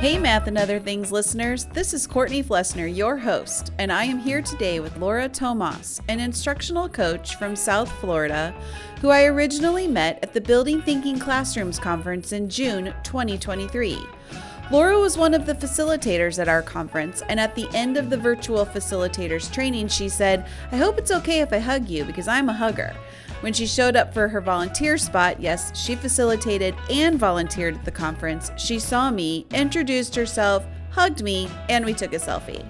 Hey, Math and Other Things listeners, this is Courtney Flessner, your host, and I am here today with Laura Tomas, an instructional coach from South Florida, who I originally met at the Building Thinking Classrooms Conference in June 2023. Laura was one of the facilitators at our conference, and at the end of the virtual facilitators training, she said, I hope it's okay if I hug you because I'm a hugger. When she showed up for her volunteer spot, yes, she facilitated and volunteered at the conference. She saw me, introduced herself, hugged me, and we took a selfie.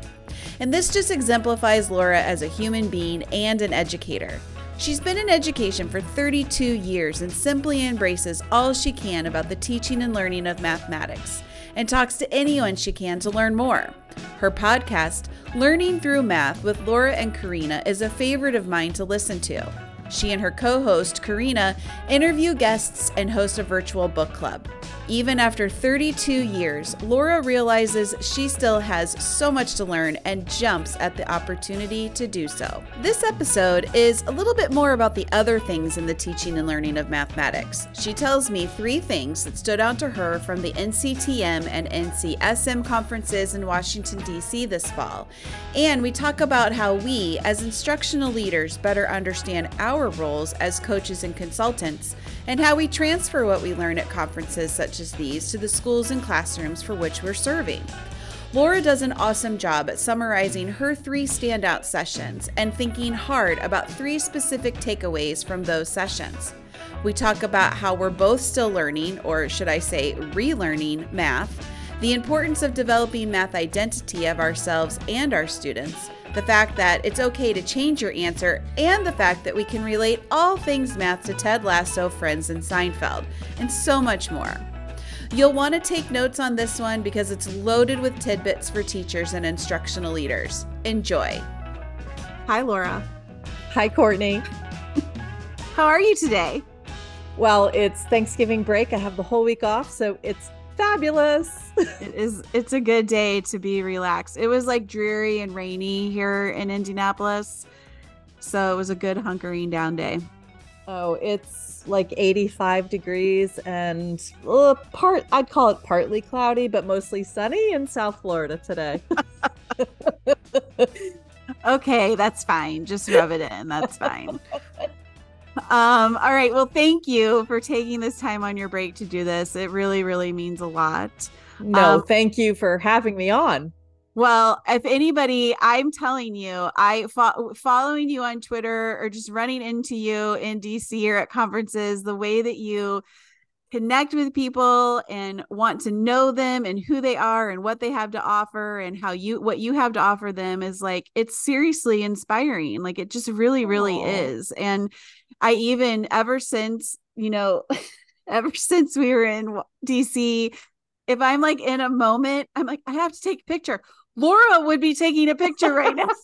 And this just exemplifies Laura as a human being and an educator. She's been in education for 32 years and simply embraces all she can about the teaching and learning of mathematics and talks to anyone she can to learn more. Her podcast, Learning Through Math with Laura and Karina, is a favorite of mine to listen to. She and her co host, Karina, interview guests and host a virtual book club. Even after 32 years, Laura realizes she still has so much to learn and jumps at the opportunity to do so. This episode is a little bit more about the other things in the teaching and learning of mathematics. She tells me three things that stood out to her from the NCTM and NCSM conferences in Washington, D.C. this fall. And we talk about how we, as instructional leaders, better understand our roles as coaches and consultants and how we transfer what we learn at conferences such as these to the schools and classrooms for which we're serving. Laura does an awesome job at summarizing her three standout sessions and thinking hard about three specific takeaways from those sessions. We talk about how we're both still learning, or should I say, relearning math, the importance of developing math identity of ourselves and our students the fact that it's okay to change your answer, and the fact that we can relate all things math to Ted Lasso, Friends, and Seinfeld, and so much more. You'll want to take notes on this one because it's loaded with tidbits for teachers and instructional leaders. Enjoy. Hi, Laura. Hi, Courtney. How are you today? Well, it's Thanksgiving break. I have the whole week off, so it's fabulous. it is it's a good day to be relaxed. It was like dreary and rainy here in Indianapolis. So it was a good hunkering down day. Oh, it's like 85 degrees and uh, part I'd call it partly cloudy, but mostly sunny in South Florida today. okay, that's fine. Just rub it in. That's fine. Um, all right. Well, thank you for taking this time on your break to do this. It really, really means a lot. No, um, thank you for having me on. Well, if anybody, I'm telling you, I fo- following you on Twitter or just running into you in DC or at conferences, the way that you connect with people and want to know them and who they are and what they have to offer and how you what you have to offer them is like it's seriously inspiring like it just really really Aww. is and i even ever since you know ever since we were in dc if i'm like in a moment i'm like i have to take a picture laura would be taking a picture right now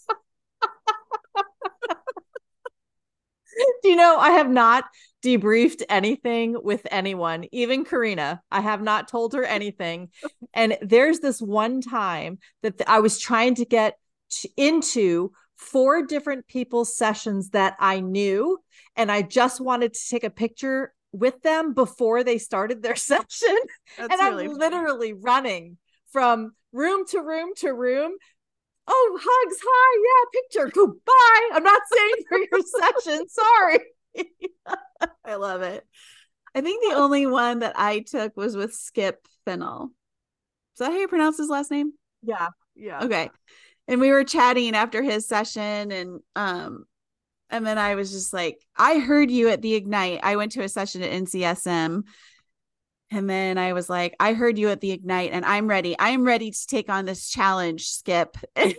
do you know I have not debriefed anything with anyone, even Karina. I have not told her anything. and there's this one time that I was trying to get into four different people's sessions that I knew, and I just wanted to take a picture with them before they started their session. That's and really I'm funny. literally running from room to room to room oh, hugs, hi, yeah, picture, goodbye. I'm not saying for your session. Sorry. I love it. I think the only one that I took was with Skip Fennell. Is that how you pronounce his last name? Yeah. Yeah. Okay. And we were chatting after his session and um and then I was just like, I heard you at the Ignite. I went to a session at NCSM and then I was like, I heard you at the Ignite and I'm ready. I'm ready to take on this challenge, Skip. he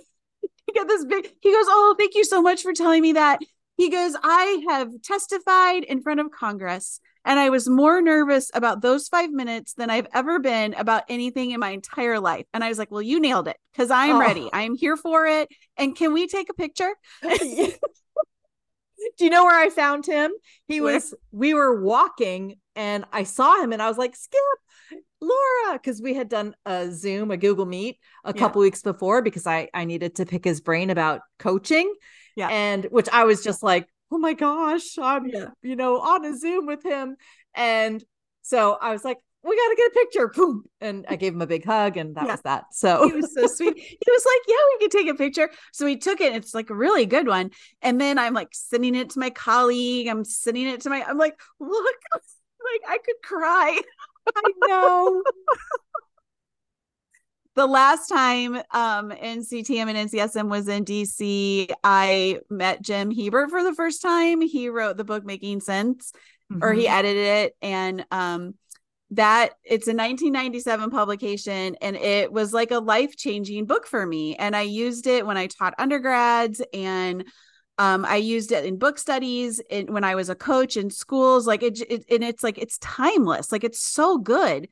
got this big, he goes, Oh, thank you so much for telling me that. He goes, I have testified in front of Congress and I was more nervous about those five minutes than I've ever been about anything in my entire life. And I was like, Well, you nailed it because I'm oh. ready. I'm here for it. And can we take a picture? Do you know where I found him? He where? was, we were walking and I saw him and I was like, Skip, Laura, because we had done a Zoom, a Google Meet a yeah. couple weeks before because I I needed to pick his brain about coaching. Yeah. And which I was just like, oh my gosh, I'm yeah. you know on a Zoom with him. And so I was like, we got to get a picture. Boom. And I gave him a big hug and that Yeah. was that. So he was so sweet. He was like, "Yeah, we could take a picture." So we took it. It's like a really good one. And then I'm like sending it to my colleague. I'm sending it to my. I'm like, look, like I could cry. I know. The last time um NCTM and NCSM was in DC, I met Jim Hiebert for the first time. He wrote the book Making Sense, or he Mhm. edited it, and um that it's a 1997 publication and it was like a life-changing book for me and i used it when i taught undergrads and um, i used it in book studies and when i was a coach in schools like it, it and it's like it's timeless like it's so good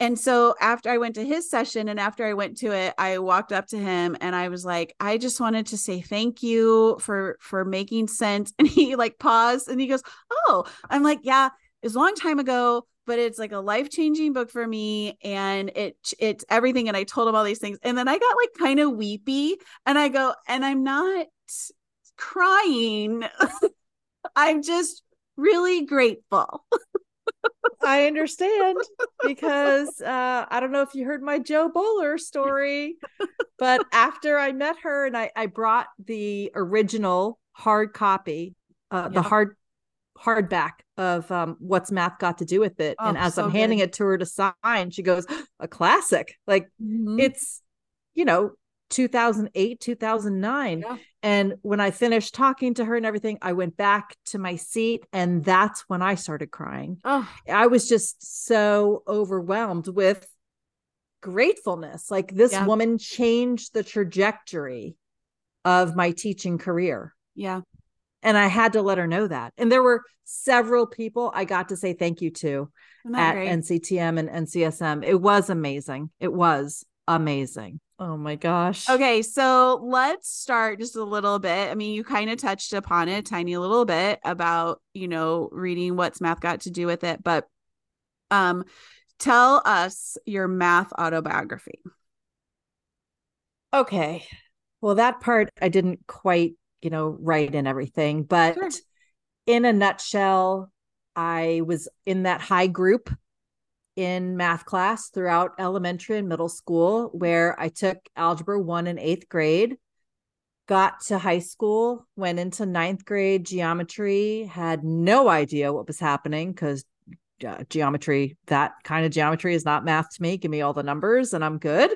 and so after i went to his session and after i went to it i walked up to him and i was like i just wanted to say thank you for for making sense. And he like paused and he goes oh. I'm like yeah it was a long time ago but it's like a life-changing book for me and it it's everything. And i told him all these things. And then i got like kind of weepy and i go and i'm not crying. I'm just really grateful I understand because uh, I don't know if you heard my Jo Boaler story, but after I met her and I, I brought the original hard copy, uh, the hard hardback of um, what's math got to do with it. and Oh, as so I'm handing good. it to her to sign, she goes, "A classic!" Like Mhm. it's you know 2008 2009 Yeah. and when i finished talking to her and everything i went back to my seat and that's when i started crying. Oh. I was just so overwhelmed with gratefulness. Like this Yeah. woman changed the trajectory of my teaching career. Yeah. And i had to let her know that. And there were several people i got to say thank you to at great? nctm and ncsm it was amazing. It was amazing oh my gosh Okay, so let's start just a little bit. I mean, you kind of touched upon it a tiny little bit about, you know, reading what's math got to do with it, but um tell us your math autobiography. Okay. Well, that part I didn't quite, you know, write in everything, but Sure. in a nutshell, I was in that high group in math class throughout elementary and middle school where I took algebra one in eighth grade, got to high school, went into ninth grade geometry, had no idea what was happening because uh, geometry, that kind of geometry is not math to me. Give me all the numbers and I'm good.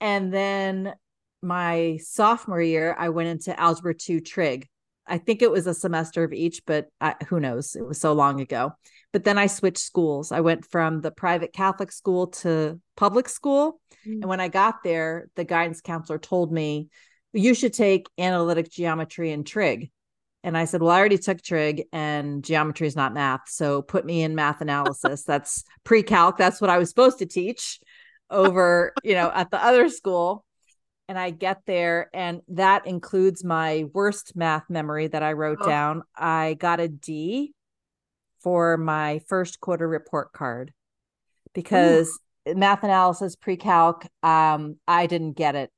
And then my sophomore year, I went into Algebra 2 Trig. I think it was a semester of each, but I, who knows? It was so long ago. But then I switched schools. I went from the private Catholic school to public school. Mm. And when I got there, the guidance counselor told me, you should take analytic geometry and trig. And I said, well, I already took trig and geometry is not math. So put me in math analysis. That's pre calc. That's what I was supposed to teach over, you know, at the other school. And I get there, and that includes my worst math memory that I wrote Oh. down. I got a D for my first quarter report card because math analysis pre-calc um i didn't get it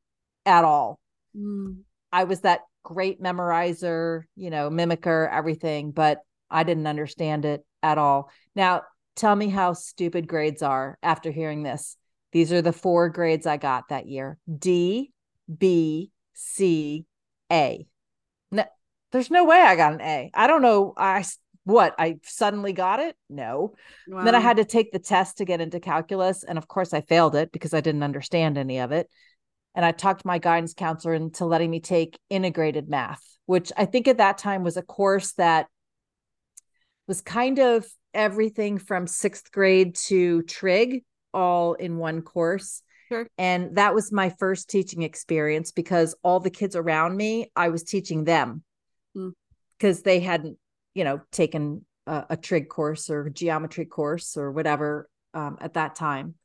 at all Mm. i was that great memorizer you know mimicker everything but i didn't understand it at all now tell me how stupid grades are after hearing this these are the four grades i got that year d b c a no, there's no way i got an a i don't know i what i suddenly got it no then I had to take the test to get into calculus. And of course, I failed it because I didn't understand any of it. And I talked my guidance counselor into letting me take integrated math, which I think at that time was a course that was kind of everything from sixth grade to trig all in one course. Sure. And that was my first teaching experience because all the kids around me, I was teaching them Mm. because they hadn't, you know, taken a, a trig course or geometry course or whatever um, at that time.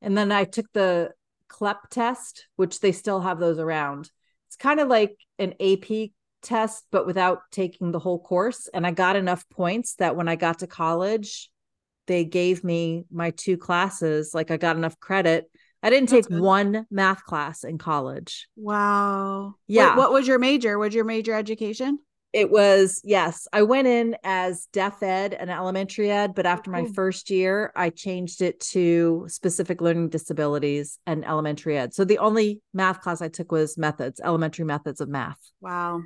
And then I took the CLEP test, which they still have those around. It's kind of like an AP test, but without taking the whole course. And I got enough points that when I got to college, they gave me my two classes. Like I got enough credit. I didn't That's take good. one math class in college. Wow. Yeah. what was your major? Was your major education? It was, yes. I went in as deaf ed and elementary ed, but after my first year, I changed it to specific learning disabilities and elementary ed. So the only math class I took was methods, elementary methods of math. Wow.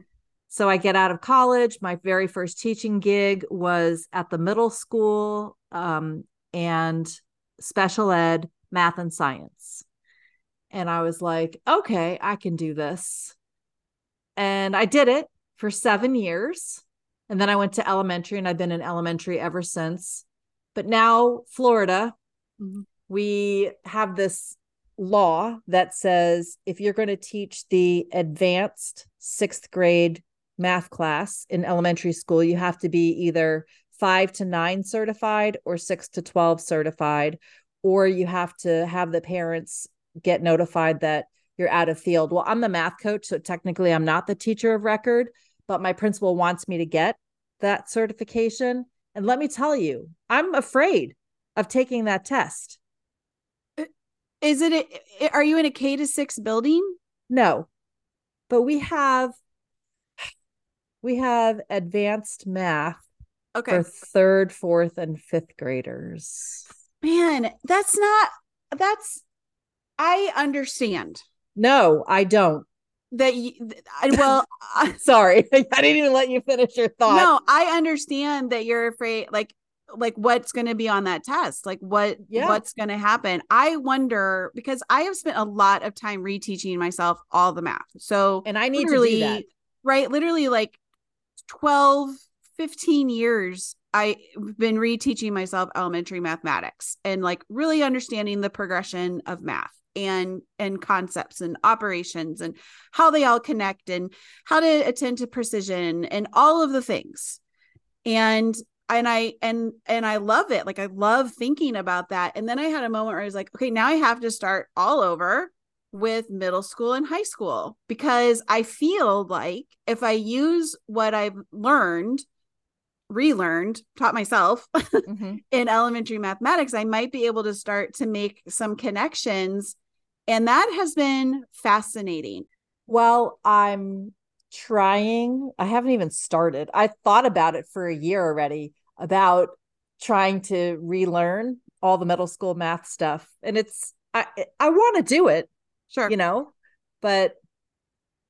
So I get out of college. My very first teaching gig was at the middle school um, and special ed, math and science. And I was like, okay, I can do this. And I did it for seven years. And then I went to elementary and I've been in elementary ever since. But now, Florida, Mhm. we have this law that says if you're going to teach the advanced sixth grade math class in elementary school, you have to be either five to nine certified or six to 12 certified, or you have to have the parents get notified that you're out of field. Well, I'm the math coach, so technically I'm not the teacher of record, but my principal wants me to get that certification. And let me tell you, I'm afraid of taking that test. Is it? A, are you in a K to six building? No, but we have we have advanced math Okay. for third, fourth, and fifth graders. Man, that's not. That's. I understand No, I don't. that. You, I, well, Sorry, I didn't even let you finish your thought. no, I understand that you're afraid. Like, like what's going to be on that test? Like, what Yeah. what's going to happen? I wonder because I have spent a lot of time reteaching myself all the math. So and I need to do that. right? Literally, like 12, 15 years. I've been reteaching myself elementary mathematics and like really understanding the progression of math and and concepts and operations and how they all connect and how to attend to precision and all of the things. And and I and and I love it. Like I love thinking about that. And then I had a moment where I was like, okay, now I have to start all over with middle school and high school because I feel like if I use what I've learned, relearned, taught myself Mhm. in elementary mathematics, I might be able to start to make some connections. And that has been fascinating. Well, I'm trying. I haven't even started. I thought about it for a year already about trying to relearn all the middle school math stuff. And it's I I want to do it, Sure. you know, but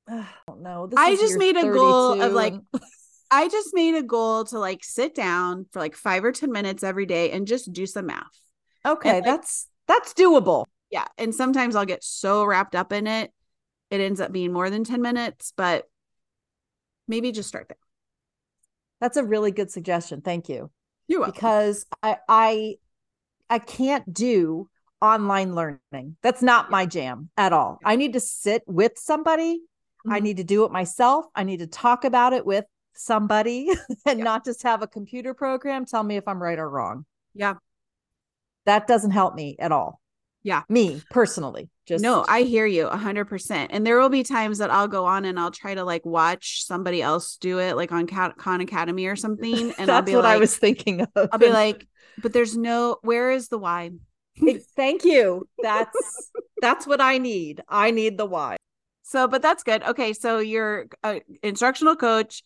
uh, I don't know. This I just made a goal of, like, I just made a goal to like sit down for like five or 10 minutes every day and just do some math. okay, like- that's that's doable. Yeah. And sometimes I'll get so wrapped up in it, it ends up being more than 10 minutes, but maybe just start there. That's a really good suggestion. Thank you. You're because I I I can't do online learning. That's not my jam at all. I need to sit with somebody. I Mhm. need to do it myself. I need to talk about it with somebody and Yeah. not just have a computer program tell me if I'm right or wrong. Yeah. That doesn't help me at all. Yeah. Me personally. Just no, I hear you a hundred percent. And there will be times that I'll go on and I'll try to like watch somebody else do it, like on Khan Academy or something. And that's I'll be what like, I was thinking of. I'll be like, but there's no, where is the why? thank you. That's that's what I need. I need the why. So, but that's good. Okay. So you're a instructional coach.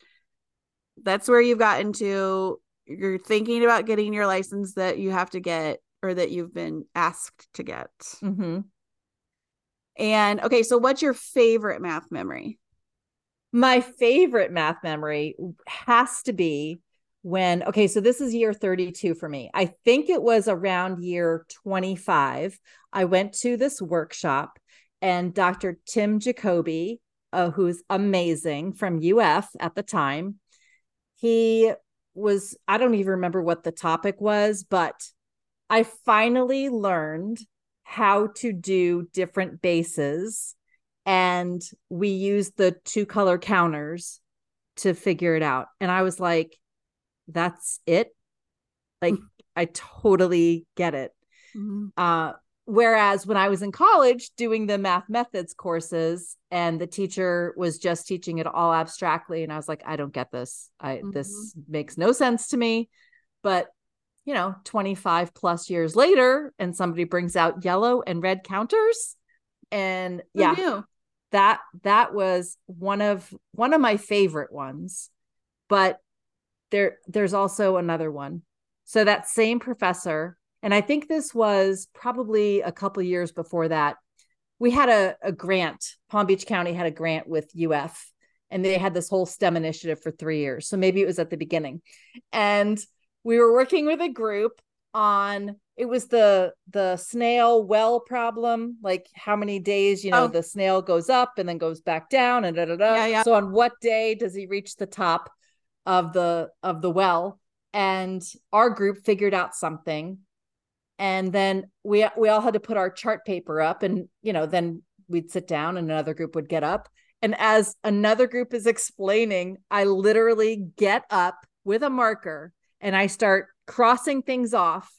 That's where you've gotten to. You're thinking about getting your license that you have to get or that you've been asked to get. hmm And okay. So what's your favorite math memory? My favorite math memory has to be when, okay, so this is year 32 for me. I think it was around year 25. I went to this workshop and Dr. Tim Jacobbe, uh, who's amazing from UF at the time, he was, I don't even remember what the topic was, but I finally learned how to do different bases. And we used the two color counters to figure it out. And i was like that's it? Like i totally get it. Uh whereas when i was in college doing the math methods courses and the teacher was just teaching it all abstractly and i was like i don't get this i this mm-hmm. makes no sense to me but you know 25 plus years later and somebody brings out yellow and red counters and Who yeah knew? that that was one of one of my favorite ones but there there's also another one. So that same professor, and I think this was probably a couple years before that, we had a, a grant. Palm Beach County had a grant with UF, and they had this whole STEM initiative for three years. So maybe it was at the beginning. And we were working with a group on it was the the snail well problem like how many days you know oh. the snail goes up and then goes back down and da, da, da. Yeah, yeah. so on what day does he reach the top of the of the well and our group figured out something and then we we all had to put our chart paper up and you know then we'd sit down and another group would get up. And as another group is explaining i literally get up with a marker and i start crossing things off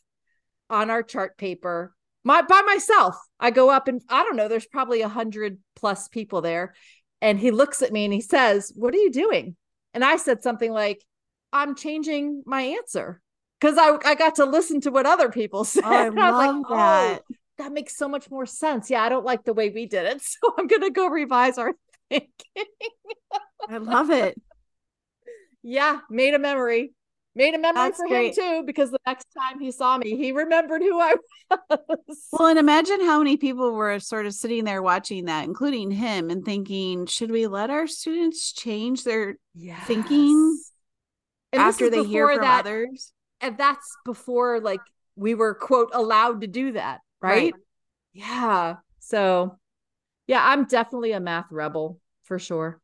on our chart paper my by myself. I go up and i don't know there's probably a hundred plus people there. And he looks at me and he says what are you doing? And i said something like i'm changing my answer because I, I got to listen to what other people said. Oh, I, love like, that. Oh, that makes so much more sense. Yeah, I don't like the way we did it. So I'm going to go revise our thinking. I love it. Yeah, made a memory. Made a memory That's for great. him too, because the next time he saw me, he remembered who I was. Well, and imagine how many people were sort of sitting there watching that, including him, and thinking, should we let our students change their yes. thinking and after they hear from that, others? And that's before like we were quote allowed to do that right, right. yeah. So yeah i'm definitely a math rebel for sure.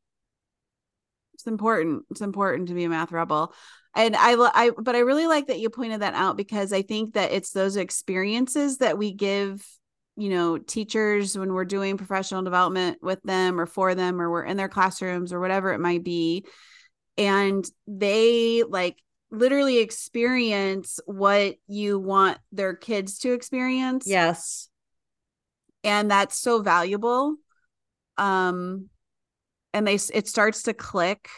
It's important. It's important to be a math rebel. And I, I but i really like that you pointed that out because i think that it's those experiences that we give you know teachers when we're doing professional development with them or for them or we're in their classrooms or whatever it might be. And they like literally experience what you want their kids to experience. Yes. And that's so valuable. Um and they it starts to click,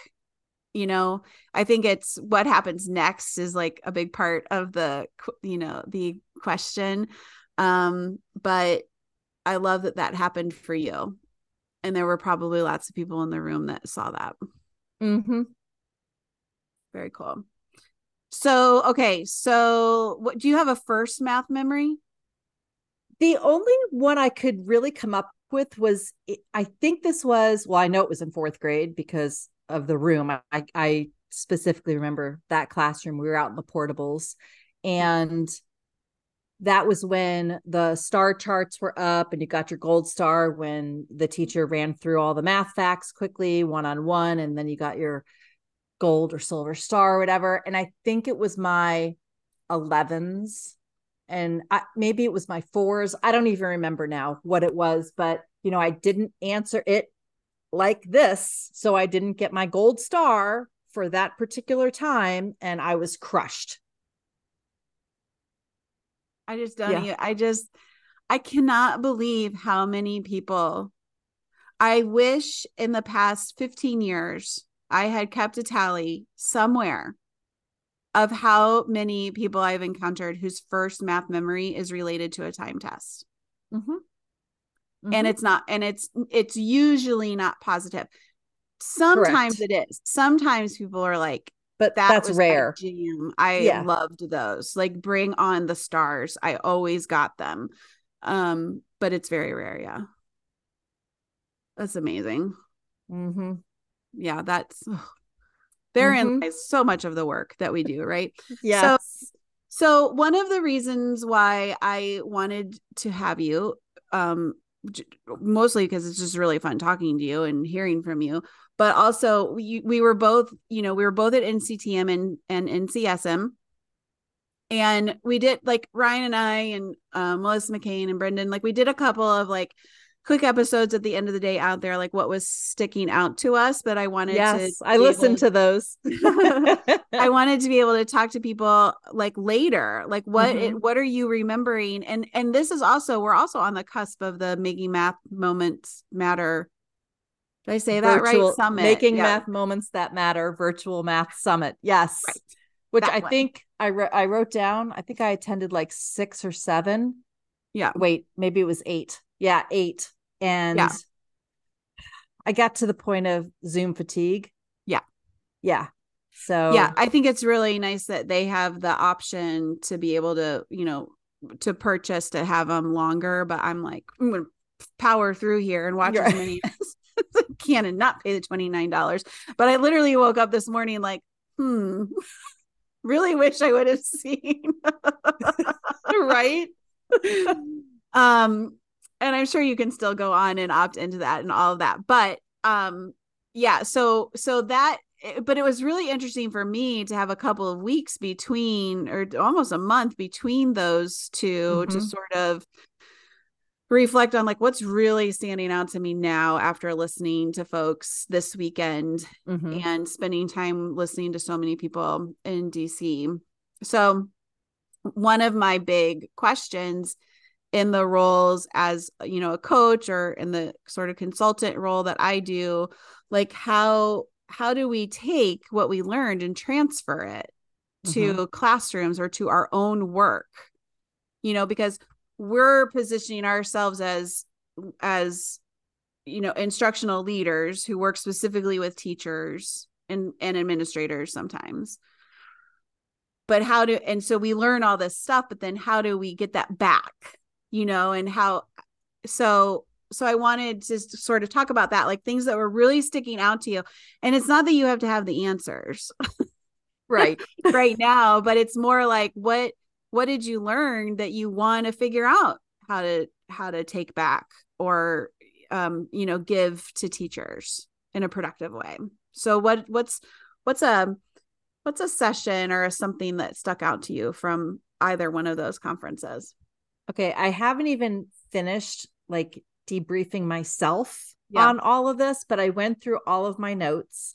you know. I think it's what happens next is like a big part of the you know, the question. Um but I love that that happened for you. And there were probably lots of people in the room that saw that. Mhm. Very cool. So, okay. So, what do you have a first math memory? The only one I could really come up with was I think this was, well, I know it was in fourth grade because of the room. I, I specifically remember that classroom. We were out in the portables and that was when the star charts were up and you got your gold star when the teacher ran through all the math facts quickly one on one and then you got your gold or silver star or whatever. And I think it was my 11s and I, maybe it was my fours. I don't even remember now what it was, but you know, I didn't answer it like this. So I didn't get my gold star for that particular time and I was crushed. I just don't yeah. I just I cannot believe how many people I wish in the past 15 years I had kept a tally somewhere of how many people I've encountered whose first math memory is related to a time test. Mm-hmm. Mm-hmm. And it's not, and it's it's usually not positive. Sometimes Correct. it is. Sometimes people are like, but that that's rare. I yeah. loved those. Like bring on the stars. I always got them. Um, but it's very rare, yeah. That's amazing. Mm-hmm yeah, that's therein mm-hmm. so much of the work that we do, right? Yeah. So, so one of the reasons why I wanted to have you, um, mostly because it's just really fun talking to you and hearing from you, but also we we were both, you know, we were both at NCTM and and NCSM. And we did like Ryan and I and um, Melissa McCain and Brendan, like we did a couple of like quick episodes at the end of the day out there, like what was sticking out to us. But I wanted yes, to I listened to, to those. I wanted to be able to talk to people like later, like what mm-hmm. what are you remembering? And and this is also we're also on the cusp of the making math moments matter. Did I say that virtual, right? Summit. Making yeah. math moments that matter. Virtual math summit. Yes. Right. Which that I one. think I re- I wrote down. I think I attended like six or seven. Yeah. Wait, maybe it was eight. Yeah, eight and yeah. I got to the point of Zoom fatigue. Yeah. Yeah. So yeah, I think it's really nice that they have the option to be able to, you know, to purchase to have them longer. But I'm like, I'm gonna power through here and watch as many as I can and not pay the twenty nine dollars. But I literally woke up this morning like, hmm, really wish I would have seen. right. um, and I'm sure you can still go on and opt into that and all of that. But um, yeah, so so that eh, but it was really interesting for me to have a couple of weeks between or almost a month between those 2 mm-hmm. to sort of reflect on like what's really standing out to me now after listening to folks this weekend mm-hmm. and spending time listening to so many people in DC. So one of my big questions in the roles as you know a coach or in the sort of consultant role that I do like how how do we take what we learned and transfer it to mm-hmm. classrooms or to our own work? You know because we're positioning ourselves as as you know instructional leaders who work specifically with teachers and and administrators sometimes. But how do and so we learn all this stuff but then how do we get that back you know and how so so i wanted to sort of talk about that like things that were really sticking out to you. And it's not that you have to have the answers right. right now but it's more like what what did you learn that you want to figure out how to how to take back or um you know give to teachers in a productive way? So what what's what's a what's a session or something that stuck out to you from either one of those conferences okay i haven't even finished like debriefing myself yeah. on all of this but i went through all of my notes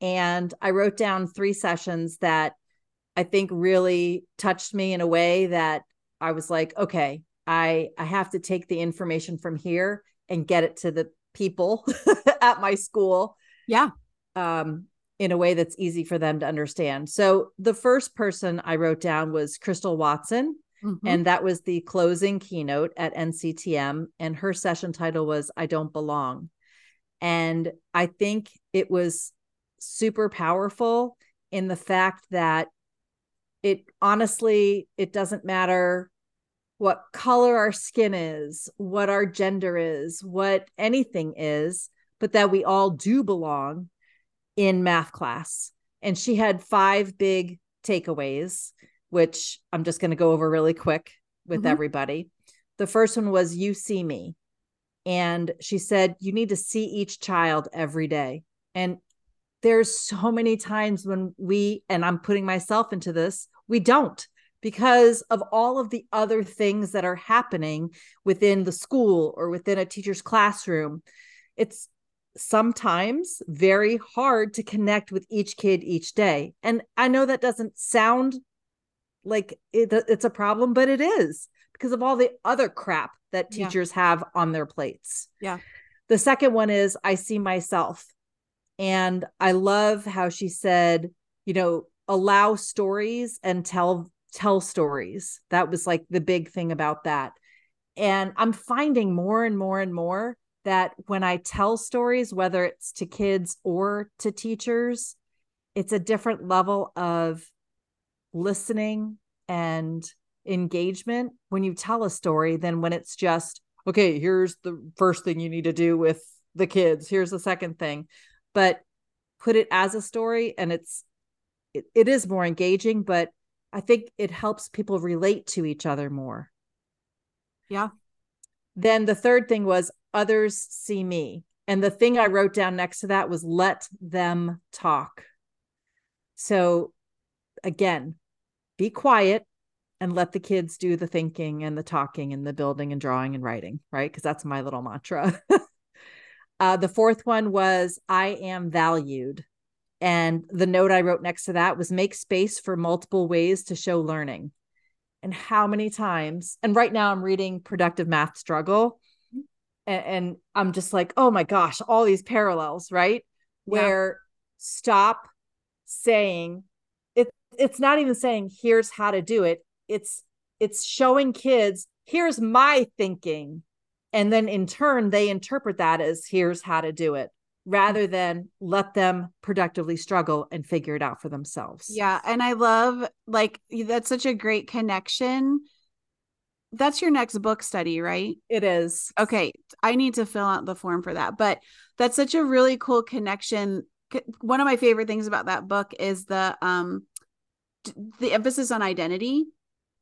and i wrote down three sessions that I think really touched me in a way that I was like, okay, I I have to take the information from here and get it to the people at my school. Yeah. Um in a way that's easy for them to understand. So the first person I wrote down was Crystal Watson mm-hmm. and that was the closing keynote at NCTM and her session title was I don't belong. And I think it was super powerful in the fact that it honestly it doesn't matter what color our skin is what our gender is what anything is but that we all do belong in math class and she had five big takeaways which i'm just going to go over really quick with mm-hmm. everybody the first one was you see me and she said you need to see each child every day and there's so many times when we and i'm putting myself into this we don't because of all of the other things that are happening within the school or within a teacher's classroom. It's sometimes very hard to connect with each kid each day. And I know that doesn't sound like it, it's a problem, but it is because of all the other crap that teachers yeah. have on their plates. Yeah. The second one is I see myself. And I love how she said, you know, allow stories and tell tell stories. That was like the big thing about that. And I'm finding more and more and more that when I tell stories, whether it's to kids or to teachers, it's a different level of listening and engagement when you tell a story than when it's just, okay, here's the first thing you need to do with the kids, here's the second thing. But put it as a story and it's it, it is more engaging, but I think it helps people relate to each other more. Yeah. Then the third thing was others see me. And the thing I wrote down next to that was let them talk. So again, be quiet and let the kids do the thinking and the talking and the building and drawing and writing, right? Because that's my little mantra. uh, the fourth one was I am valued. And the note I wrote next to that was make space for multiple ways to show learning. And how many times, and right now I'm reading Productive Math Struggle, and, and I'm just like, oh my gosh, all these parallels, right? Where yeah. stop saying it's not even saying here's how to do it. It's it's showing kids here's my thinking and then in turn they interpret that as here's how to do it rather than let them productively struggle and figure it out for themselves. Yeah. And I love, like, that's such a great connection. That's your next book study, right? It is. Okay. I need to fill out the form for that. But that's such a really cool connection. One of my favorite things about that book is the, um, the emphasis on identity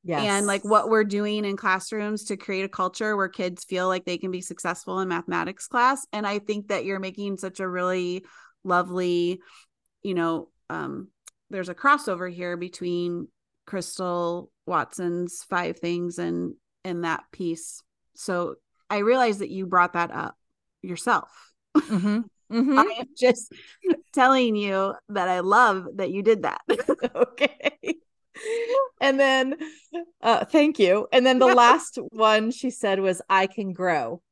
Yes. And like what we're doing in classrooms to create a culture where kids feel like they can be successful in mathematics class. And I think that you're making such a really lovely, you know, um, there's a crossover here between Crystal Watson's five things and and that piece. So I realize that you brought that up yourself. Mm-hmm. Mm-hmm. I am just telling you that I love that you did that. okay and then uh thank you and then the last one she said was i can grow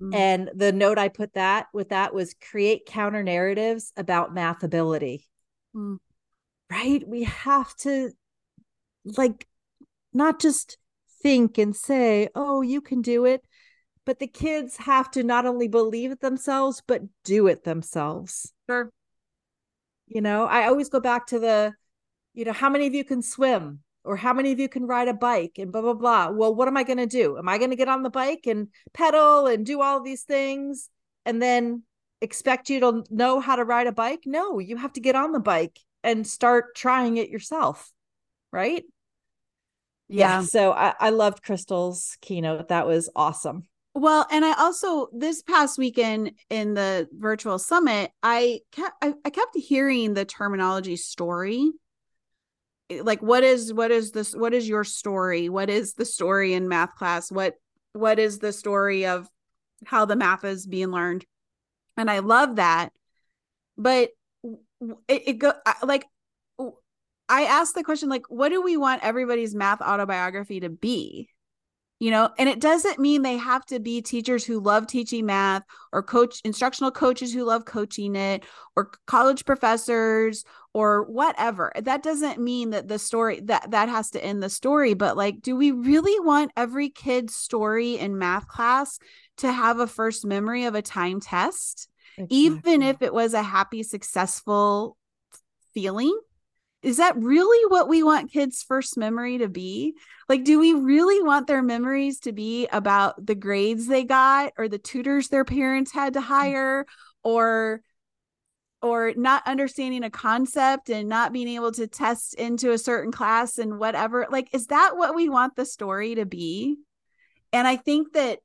mm-hmm. and the note i put that with that was create counter narratives about math ability mm. right we have to like not just think and say oh you can do it but the kids have to not only believe it themselves but do it themselves sure you know i always go back to the you know, how many of you can swim or how many of you can ride a bike and blah, blah, blah. Well, what am I going to do? Am I going to get on the bike and pedal and do all these things and then expect you to know how to ride a bike? No, you have to get on the bike and start trying it yourself. Right. Yeah. yeah so I, I loved Crystal's keynote. That was awesome. Well, and I also this past weekend in the virtual summit, I kept I, I kept hearing the terminology story. Like what is what is this what is your story? What is the story in math class? What what is the story of how the math is being learned? And i love that. But it, it go like i asked the question like what do we want everybody's math autobiography to be you know and it doesn't mean they have to be teachers who love teaching math or coach instructional coaches who love coaching it or college professors or whatever that doesn't mean that the story that that has to end the story but like do we really want every kid's story in math class to have a first memory of a time test exactly. even if it was a happy successful feeling is that really what we want kids' first memory to be? Like, do we really want their memories to be about the grades they got or the tutors their parents had to mm. hire or or not understanding a concept and not being able to test into a certain class and whatever like is that what we want the story to be and i think that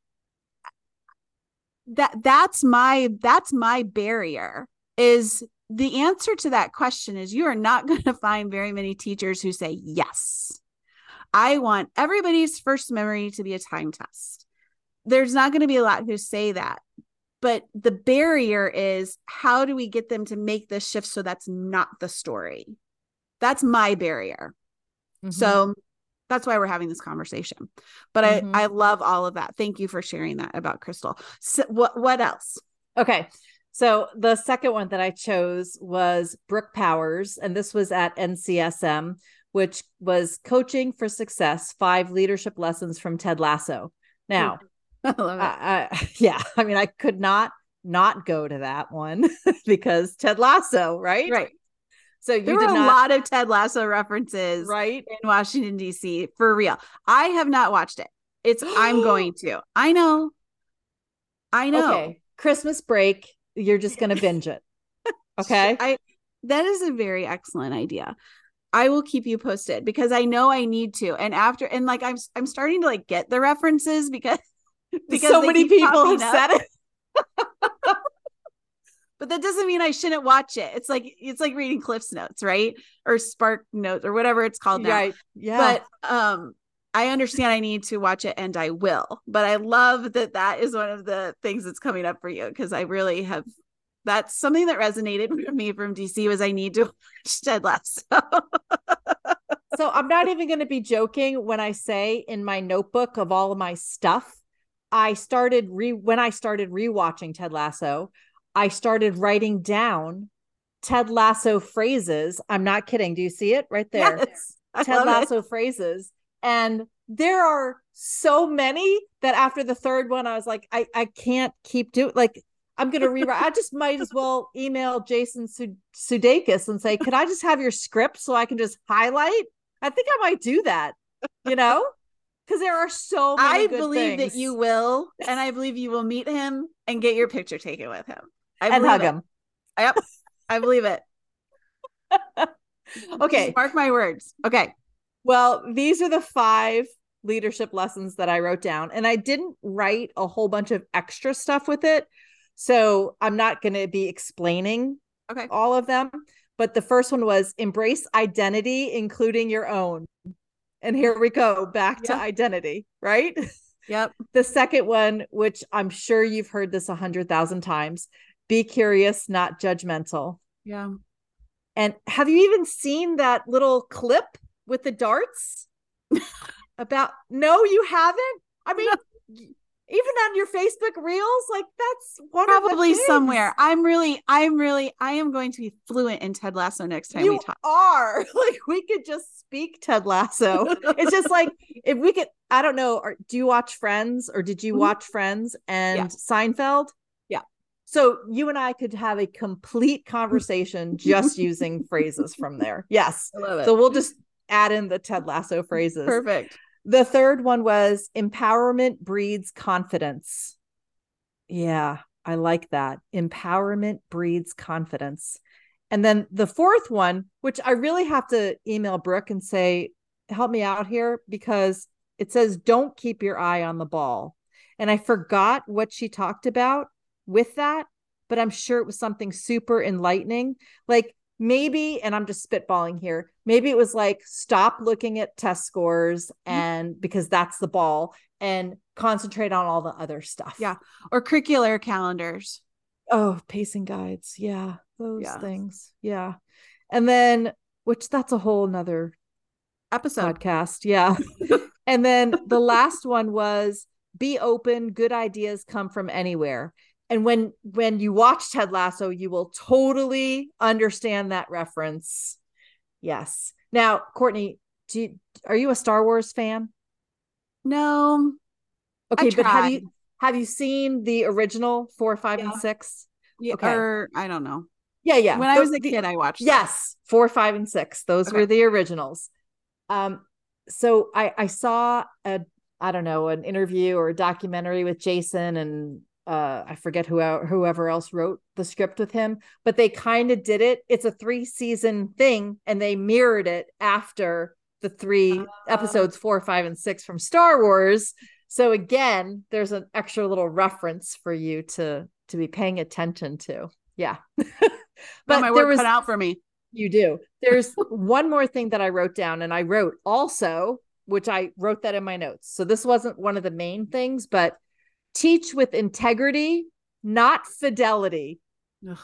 that that's my that's my barrier is the answer to that question is you are not going to find very many teachers who say, Yes, I want everybody's first memory to be a time test. There's not going to be a lot who say that. But the barrier is how do we get them to make this shift so that's not the story? That's my barrier. Mm-hmm. So that's why we're having this conversation. But mm-hmm. I I love all of that. Thank you for sharing that about Crystal. So what what else? Okay. So the second one that I chose was Brooke Powers, and this was at NCSM, which was Coaching for Success Five Leadership Lessons from Ted Lasso. Now, I. I, I, yeah, I mean, I could not not go to that one because Ted Lasso, right? Right. So you there were not... a lot of Ted Lasso references, right, in Washington D.C. for real. I have not watched it. It's I'm going to. I know. I know. Okay. Christmas break you're just going to binge it. Okay. I that is a very excellent idea. I will keep you posted because I know I need to. And after and like I'm I'm starting to like get the references because because so many people have up. said it. but that doesn't mean I shouldn't watch it. It's like it's like reading Cliff's Notes, right? Or Spark Notes or whatever it's called now. Right. Yeah. But um I understand I need to watch it and I will. But I love that that is one of the things that's coming up for you because I really have that's something that resonated with me from DC was I need to watch Ted Lasso. so I'm not even going to be joking when I say in my notebook of all of my stuff, I started re when I started rewatching Ted Lasso, I started writing down Ted Lasso phrases. I'm not kidding. Do you see it right there? Yes, Ted Lasso it. phrases and there are so many that after the third one, I was like, I, I can't keep doing like I'm gonna rewrite. I just might as well email Jason Sudeikis and say, "Could I just have your script so I can just highlight?" I think I might do that. You know, because there are so many. I believe things. that you will, and I believe you will meet him and get your picture taken with him. I and hug it. him. Yep, I believe it. okay, mark my words. Okay. Well, these are the five leadership lessons that I wrote down, and I didn't write a whole bunch of extra stuff with it, so I'm not going to be explaining okay all of them. But the first one was embrace identity, including your own. And here we go back to identity, right? Yep. the second one, which I'm sure you've heard this a hundred thousand times be curious, not judgmental. Yeah. And have you even seen that little clip with the darts about? No, you haven't. I mean, even on your Facebook reels, like that's one probably somewhere. I'm really, I'm really, I am going to be fluent in Ted Lasso next time you we talk. Are like we could just speak Ted Lasso. it's just like if we could. I don't know. Or, do you watch Friends or did you mm-hmm. watch Friends and yeah. Seinfeld? Yeah. So you and I could have a complete conversation just using phrases from there. Yes. I love it. So we'll just add in the Ted Lasso phrases. Perfect. The third one was empowerment breeds confidence. Yeah, I like that. Empowerment breeds confidence. And then the fourth one, which I really have to email Brooke and say, help me out here because it says, don't keep your eye on the ball. And I forgot what she talked about with that, but I'm sure it was something super enlightening. Like maybe, and I'm just spitballing here, maybe it was like stop looking at test scores mm-hmm. and because that's the ball and concentrate on all the other stuff. Yeah. Or curricular calendars. Oh, pacing guides. Yeah. Those yeah. things. Yeah. And then, which that's a whole nother episode podcast. Yeah. and then the last one was be open. Good ideas come from anywhere and when when you watch ted lasso you will totally understand that reference. Yes. Now courtney do you, are you a star wars fan? No. Okay but have you have you seen the original four five yeah. and six? Yeah okay. or i don't know. Yeah yeah. When i was a kid i watched yes that. four five and six. Those okay. were the originals. Um so i i saw a i don't know an interview or a documentary with jason and uh I forget who whoever else wrote the script with him, but they kind of did it. It's a three season thing, and they mirrored it after the three uh, episodes four, five, and six from Star Wars. So again, there's an extra little reference for you to to be paying attention to. Yeah, but my work was, cut out for me. You do. There's one more thing that I wrote down, and I wrote also, which I wrote that in my notes. So this wasn't one of the main things, but teach with integrity, not fidelity. Ugh.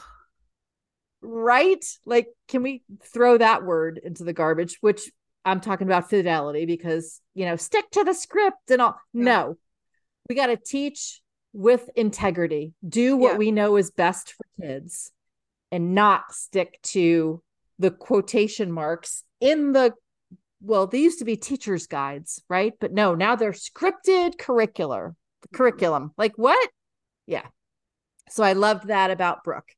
Right? Like, can we throw that word into the garbage? Which I'm talking about fidelity because, you know, stick to the script and all. Yeah. No, we got to teach with integrity, do what yeah. we know is best for kids and not stick to the quotation marks in the well, they used to be teachers' guides, right? But no, now they're scripted curricular curriculum. Like what? Yeah. So I loved that about Brooke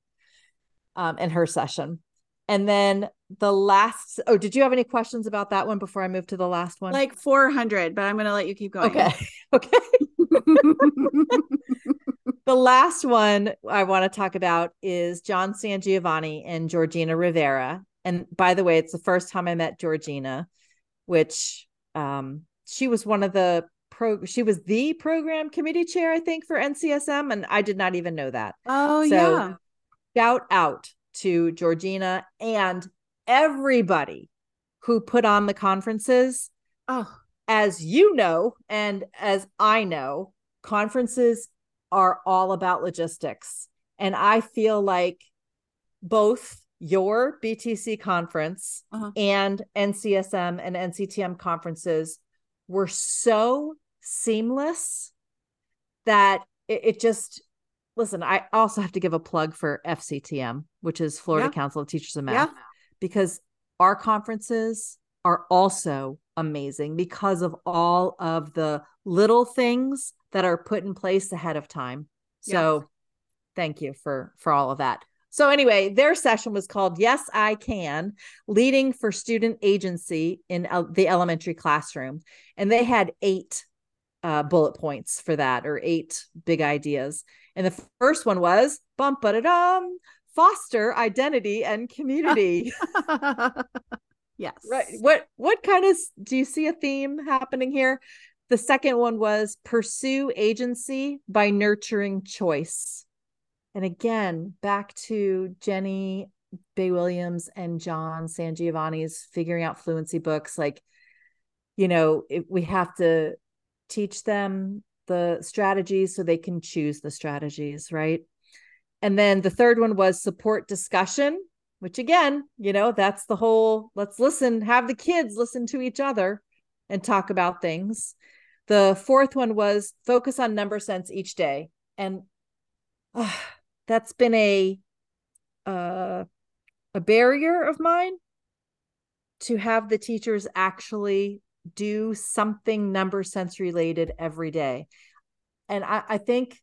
um, and her session. And then the last, oh, did you have any questions about that one before I move to the last one? Like 400, but I'm going to let you keep going. Okay. Okay. the last one I want to talk about is John San Giovanni and Georgina Rivera. And by the way, it's the first time I met Georgina, which um, she was one of the pro she was the program committee chair i think for ncsm and i did not even know that. Oh so, yeah. shout out to georgina and everybody who put on the conferences. Oh. As you know and as i know conferences are all about logistics. And i feel like both your btc conference uh-huh. and ncsm and nctm conferences were so seamless that it, it, just listen i also have to give a plug for fctm which is florida yeah. council of teachers of math yeah. because our conferences are also amazing because of all of the little things that are put in place ahead of time so thank you for for all of that. So anyway, their session was called "Yes, I Can: Leading for Student Agency in el- the Elementary Classroom," and they had eight uh, bullet points for that, or eight big ideas. And the first one was bump ba dum foster identity and community. yes. right. What what kind of do you see a theme happening here? The second one was pursue agency by nurturing choice. And again, back to Jenny Bay Williams and John San Giovanni's figuring out fluency books. Like, you know, it, we have to teach them the strategies so they can choose the strategies, right? And then the third one was support discussion, which again, you know, that's the whole let's listen, have the kids listen to each other and talk about things. The fourth one was focus on number sense each day. And uh, that's been a uh, a barrier of mine to have the teachers actually do something number sense related every day. And I, I think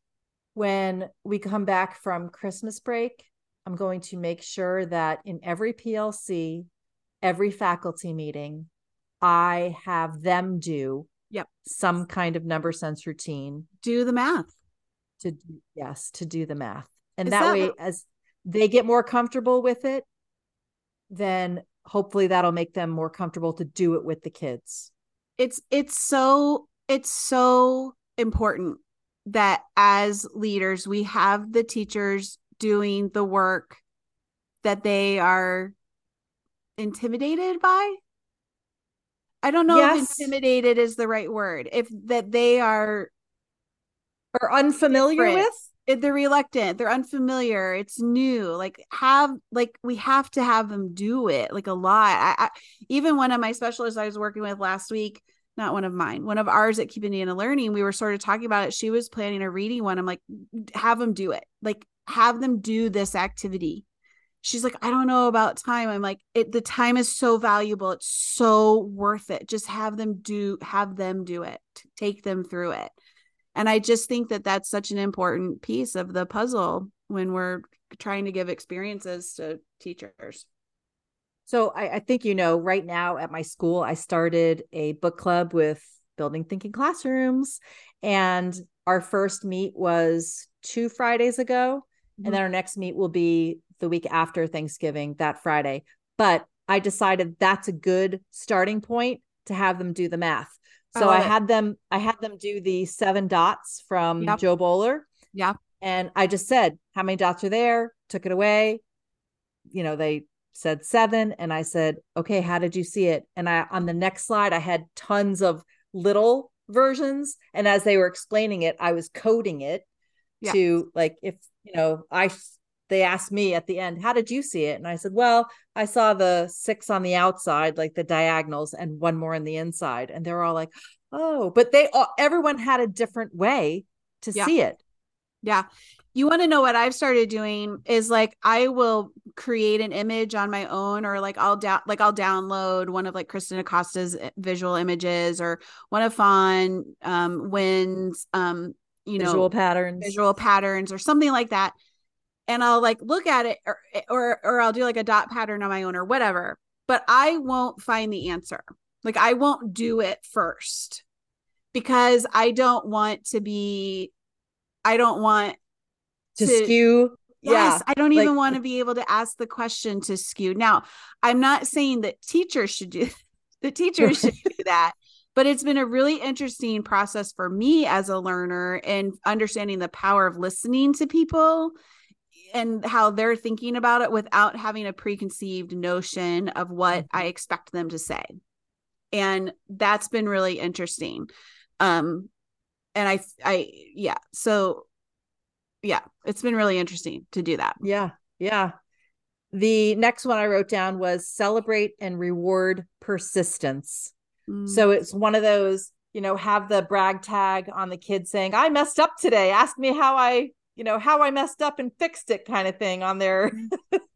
when we come back from Christmas break, I'm going to make sure that in every PLC, every faculty meeting, I have them do yep some kind of number sense routine. Do the math. To yes, to do the math and that, that, way as they get more comfortable with it then hopefully that'll make them more comfortable to do it with the kids it's it's so it's so important that as leaders we have the teachers doing the work that they are intimidated by i don't know yes. if intimidated is the right word if that they are or unfamiliar different. with they're reluctant they're unfamiliar it's new like have like we have to have them do it like a lot. I, I, even one of my specialists i was working with last week not one of mine one of ours at keep indiana learning we were sort of talking about it she was planning a reading one i'm like have them do it like have them do this activity. She's like i don't know about time. I'm like it the time is so valuable it's so worth it just have them do have them do it take them through it and i just think that that's such an important piece of the puzzle when we're trying to give experiences to teachers. So I, I, think you know right now at my school i started a book club with building thinking classrooms. And our first meet was two fridays ago. Mm-hmm. and then our next meet will be the week after thanksgiving that friday. But i decided that's a good starting point to have them do the math so I, I had them I had them do the seven dots from yep. Jo Boaler. Yeah. And I just said, how many dots are there? Took it away. You know, they said seven. And I said, okay, how did you see it? And I on the next slide, I had tons of little versions. And as they were explaining it, I was coding it yeah. to like if you know, I they asked me at the end, How did you see it? And I said, Well, I saw the six on the outside, like the diagonals, and one more on the inside. And they're all like, Oh, but they all, everyone had a different way to yeah. see it. Yeah. You want to know what I've started doing is like I will create an image on my own or like I'll down like I'll download one of like Kristen Acosta's eh, visual images or one of Fawn um Nguyen's um you know visual patterns visual patterns or something like that and I'll like look at it or, eh, or or I'll do like a dot pattern on my own or whatever, but I won't find the answer. Like I won't do it first because I don't want to be I don't want to, to skew Yes, yeah. I don't even like, want to be able to ask the question to skew. Now, I'm not saying that teachers should do the teachers should do that, but it's been a really interesting process for me as a learner and understanding the power of listening to people and how they're thinking about it without having a preconceived notion of what mm-hmm. I expect them to say. And that's been really interesting. Um and I I yeah, so yeah, it's been really interesting to do that. Yeah. Yeah. The next one I wrote down was celebrate and reward persistence. Mm. So it's one of those, you know, have the brag tag on the kid saying, I messed up today. Ask me how I you know how I messed up and fixed it kind of thing on their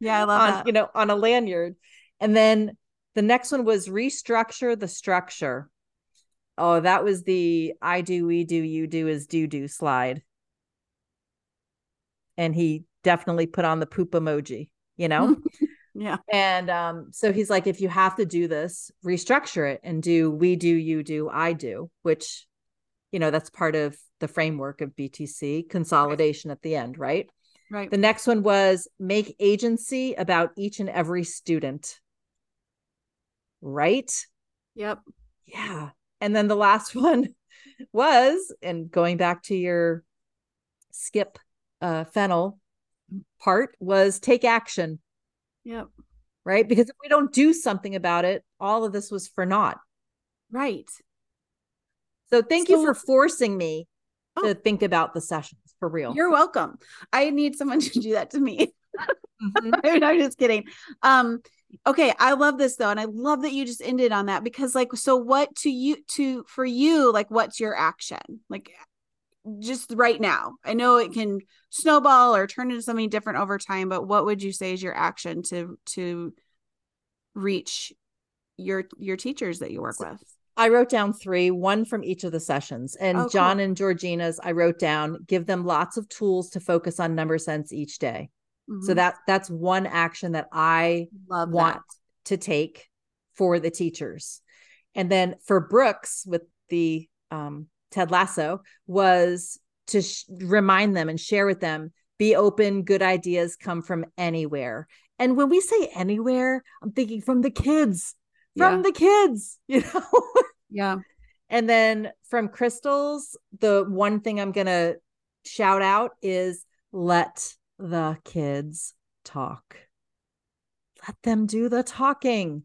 yeah I love on, that. you know on a lanyard. And then the next one was restructure the structure. Oh that was the I do we do you do is do do slide. And he definitely put on the poop emoji, you know? yeah. And um, so he's like, if you have to do this, restructure it and do we do, you do, I do, which, you know, that's part of the framework of BTC consolidation right. at the end, right? Right. The next one was make agency about each and every student. Right? Yep. Yeah. And then the last one was, and going back to your skip uh, Fennell part, was take action. Yep. Right. Because if we don't do something about it, all of this was for naught. Right. So thank so, you for forcing me oh, to think about the sessions for real. You're welcome. I need someone to do that to me. mm-hmm. I'm just kidding. Um, okay i love this though and i love that you just ended on that because like so what to you to for you like what's your action like just right now i know it can snowball or turn into something different over time but what would you say is your action to to reach your your teachers that you work with i wrote down three one from each of the sessions and oh, john cool. and georgina's i wrote down give them lots of tools to focus on number sense each day Mm-hmm. So that that's one action that I Love want that. to take for the teachers. And then for Brooke's with the um, Ted Lasso was to sh- remind them and share with them be open, good ideas come from anywhere. And when we say anywhere, I'm thinking from the kids, from yeah. the kids, you know? Yeah. And then from Crystals, the one thing I'm going to shout out is let the kids talk. Let them do the talking.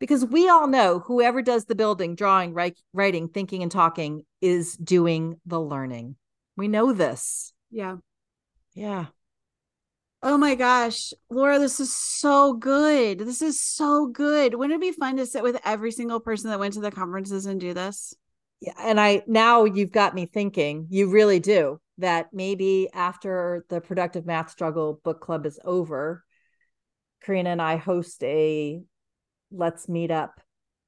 Because we all know whoever does the building, drawing, writing, thinking, and talking is doing the learning. We know this. Yeah. Yeah. Oh my gosh, Laura, this is so good. This is so good. Wouldn't it be fun to sit with every single person that went to the conferences and do this? Yeah. And I now you've got me thinking, you really do that maybe after the productive math struggle book club is over karina and i host a let's meet up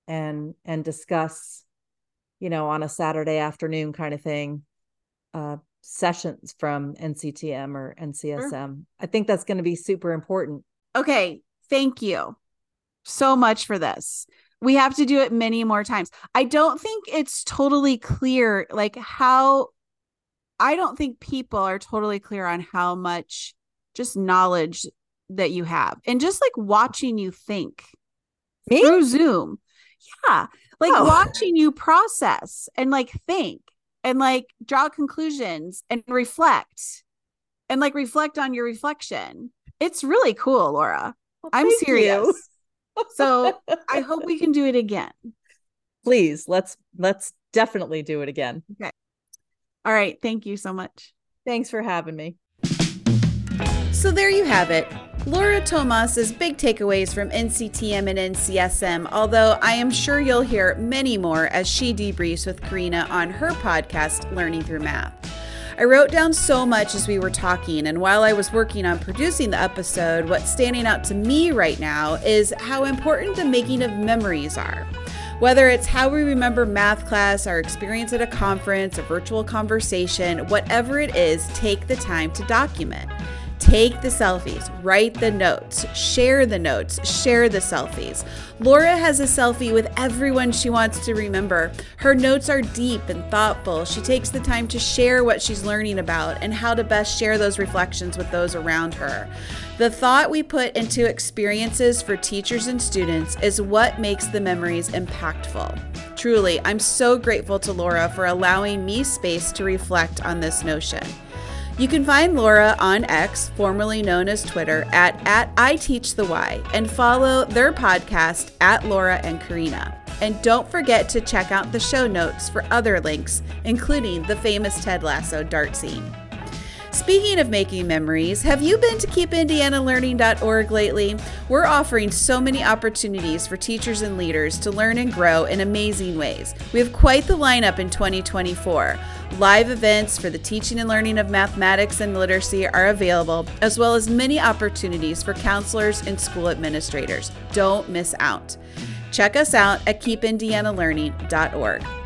and and discuss you know on a saturday afternoon kind of thing uh sessions from nctm or ncsm sure. i think that's going to be super important okay thank you so much for this we have to do it many more times i don't think it's totally clear like how I don't think people are totally clear on how much just knowledge that you have and just like watching you think Me? through Zoom. Yeah. Like oh. watching you process and like think and like draw conclusions and reflect and like reflect on your reflection. It's really cool, Laura. Well, I'm serious. so I hope we can do it again. Please, let's let's definitely do it again. Okay. All right. Thank you so much. Thanks for having me. So there you have it. Laura Tomas's big takeaways from NCTM and NCSM, although I am sure you'll hear many more as she debriefs with Karina on her podcast, Learning Through Math. I wrote down so much as we were talking, and while I was working on producing the episode, what's standing out to me right now is how important the making of memories are. Whether it's how we remember math class, our experience at a conference, a virtual conversation, whatever it is, take the time to document. Take the selfies, write the notes, share the notes, share the selfies. Laura has a selfie with everyone she wants to remember. Her notes are deep and thoughtful. She takes the time to share what she's learning about and how to best share those reflections with those around her. The thought we put into experiences for teachers and students is what makes the memories impactful. Truly, I'm so grateful to Laura for allowing me space to reflect on this notion. You can find Laura on X, formerly known as Twitter, at, at I Teach the Why, and follow their podcast at Laura and Karina. And don't forget to check out the show notes for other links, including the famous Ted Lasso dart scene. Speaking of making memories, have you been to keepindianalearning.org lately? We're offering so many opportunities for teachers and leaders to learn and grow in amazing ways. We have quite the lineup in 2024. Live events for the teaching and learning of mathematics and literacy are available, as well as many opportunities for counselors and school administrators. Don't miss out. Check us out at keepindianalearning.org.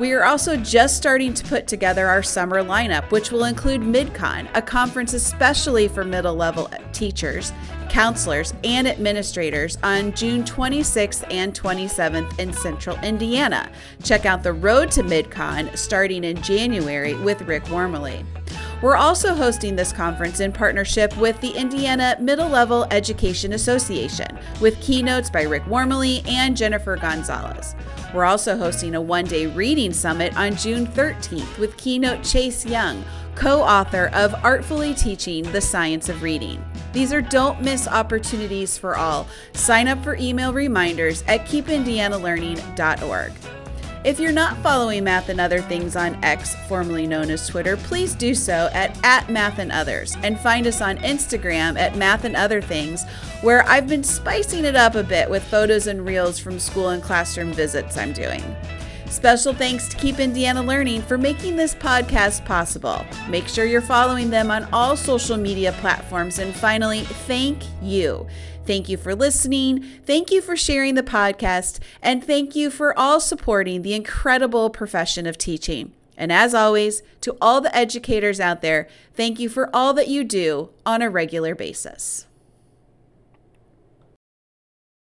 We are also just starting to put together our summer lineup, which will include MidCon, a conference especially for middle level teachers, counselors, and administrators on June 26th and 27th in Central Indiana. Check out the road to MidCon starting in January with Rick Wormeli. We're also hosting this conference in partnership with the Indiana Middle Level Education Association, with keynotes by Rick Wormeli and Jennifer Gonzalez. We're also hosting a one day reading summit on June 13th with keynote Chase Young, co author of Artfully Teaching the Science of Reading. These are don't miss opportunities for all. Sign up for email reminders at keepindianalearning.org. If you're not following Math and Other Things on X, formerly known as Twitter, please do so at, at Math and Others and find us on Instagram at Math and Other Things, where I've been spicing it up a bit with photos and reels from school and classroom visits I'm doing. Special thanks to Keep Indiana Learning for making this podcast possible. Make sure you're following them on all social media platforms. And finally, thank you. Thank you for listening. Thank you for sharing the podcast. And thank you for all supporting the incredible profession of teaching. And as always, to all the educators out there, thank you for all that you do on a regular basis.